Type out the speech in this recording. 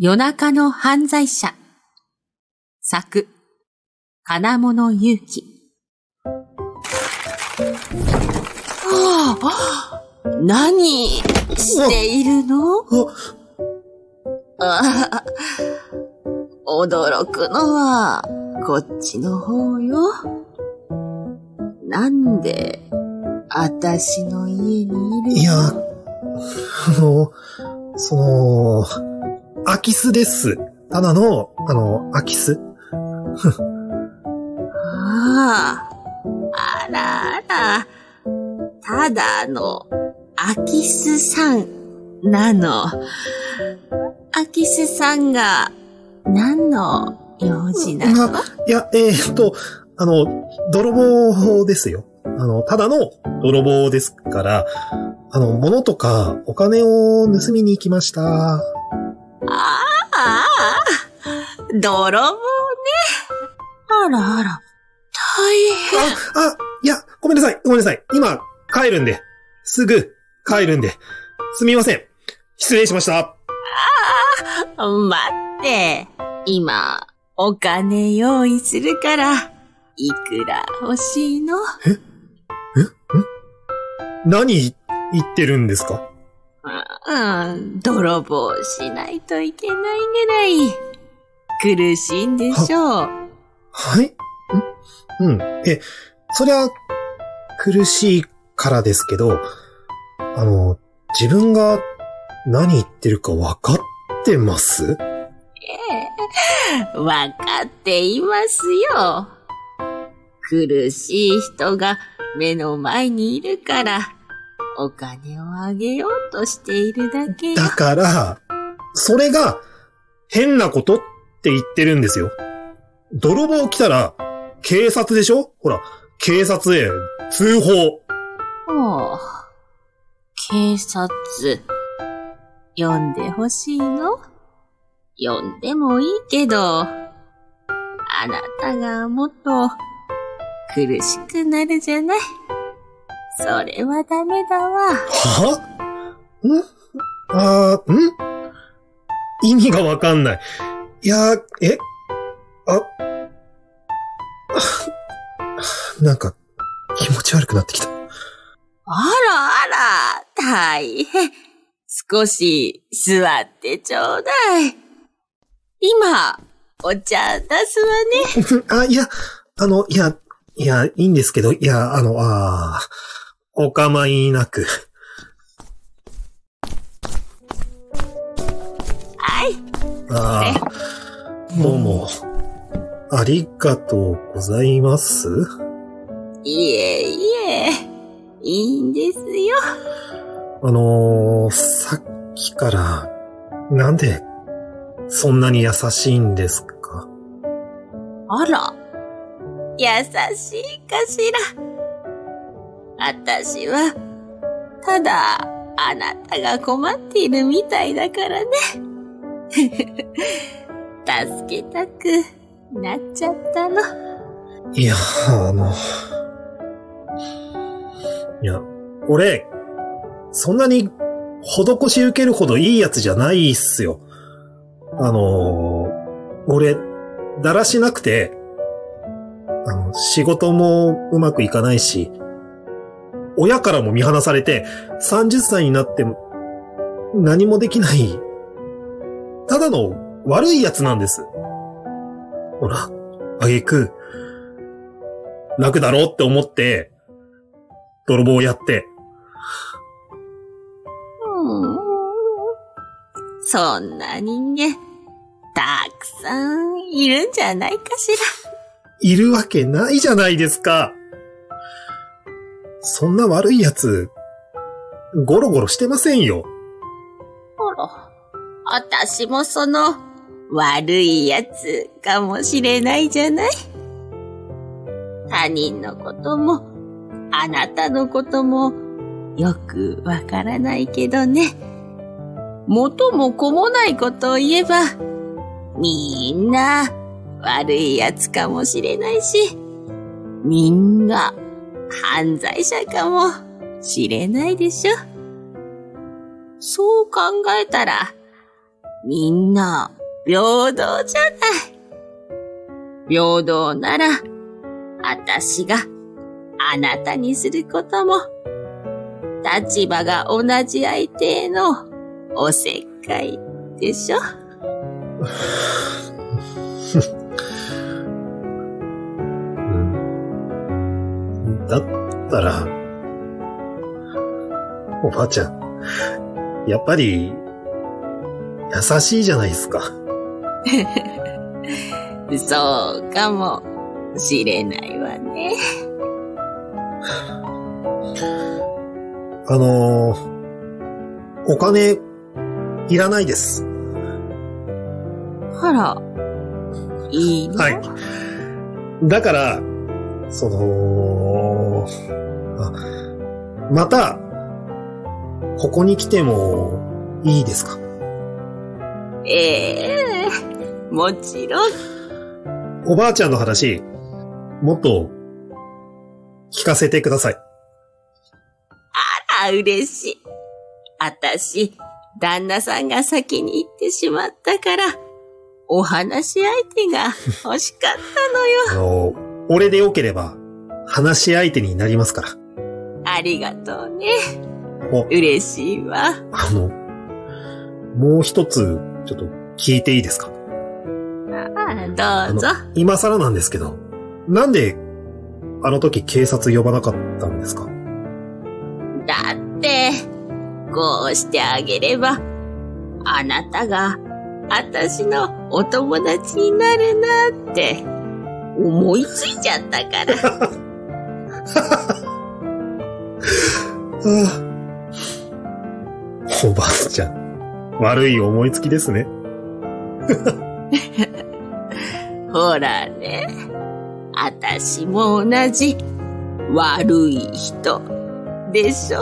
夜中の犯罪者。作、金物勇気。はあ、何しているの？ああ驚くのは、こっちの方よ。なんで、あたしの家にいるの？いや、あの、その、空き巣です。ただの、あの、空き巣。ああ、あらあら、ただの、空き巣さん、なの。空き巣さんが、何の用事なの？あいや、えーっと、あの、泥棒ですよ。あの、ただの泥棒ですから、あの、物とかお金を盗みに行きました。ああ、泥棒ね。あらあら、大変。あ、いや、ごめんなさい、ごめんなさい。今、帰るんで。すぐ、帰るんで。すみません。失礼しました。待って、今、お金用意するから、いくら欲しいの？何言ってるんですか？うん、泥棒しないといけないぐらい、苦しいんでしょう。はいんうん。え、そりゃ、苦しいからですけど、あの、自分が何言ってるか分かってます？わかっていますよ。苦しい人が目の前にいるから、お金をあげようとしているだけよ。だから、それが変なことって言ってるんですよ。泥棒来たら、警察でしょ？ほら、警察へ通報。もう、警察、呼んでほしいの？呼んでもいいけど、あなたがもっと苦しくなるじゃない？それはダメだわ。は？ん？あー、ん？意味がわかんない。いやー、え？あ、あ？なんか、気持ち悪くなってきた。あらあら、大変。少し座ってちょうだい。今、お茶出すわね。あ、いや、あの、いや、いや、いいんですけど、いや、あの、あーお構いなく。はい。ああ、どうも、ありがとうございます。いえいえ、いいんですよ。あのー、さっきから、なんで、そんなに優しいんですか？あら、優しいかしら。あたしは、ただ、あなたが困っているみたいだからね。助けたくなっちゃったの。いや、あの、いや、俺、そんなに、施し受けるほどいいやつじゃないっすよ。あの、俺、だらしなくて、あの、仕事もうまくいかないし、親からも見放されて、30歳になっても、何もできない、ただの悪いやつなんです。ほら、あげく、楽だろうって思って、泥棒やって、うんそんな人間、たくさんいるんじゃないかしら。いるわけないじゃないですか。そんな悪いやつ、ゴロゴロしてませんよ。ほら、あたしもその悪いやつかもしれないじゃない。他人のことも、あなたのことも、よくわからないけどね。元も子もないことを言えば、みんな悪いやつかもしれないし、みんな犯罪者かもしれないでしょ。そう考えたら、みんな平等じゃない。平等なら、あたしがあなたにすることも、立場が同じ相手へのおせっかいでしょ ったら、おばあちゃん、やっぱり、優しいじゃないですか。そうかもしれないわね。あのーお金、いらないです。あら、いいの？はい。だから、その、あまた、ここに来てもいいですか？ええもちろん。おばあちゃんの話、もっと聞かせてください。あ、嬉しい。あたし、旦那さんが先に行ってしまったから、お話し相手が欲しかったのよ。あの、俺でよければ話し相手になりますから。ありがとうね。お、嬉しいわ。あの、もう一つ、ちょっと聞いていいですか？あどうぞ。今更なんですけど、なんで、あの時警察呼ばなかったんですか？だって、こうしてあげれば、あなたが、あたしのお友達になるなって、思いついちゃったから。おばあちゃん、悪い思いつきですね。ほらね、あたしも同じ。悪い人でしょ？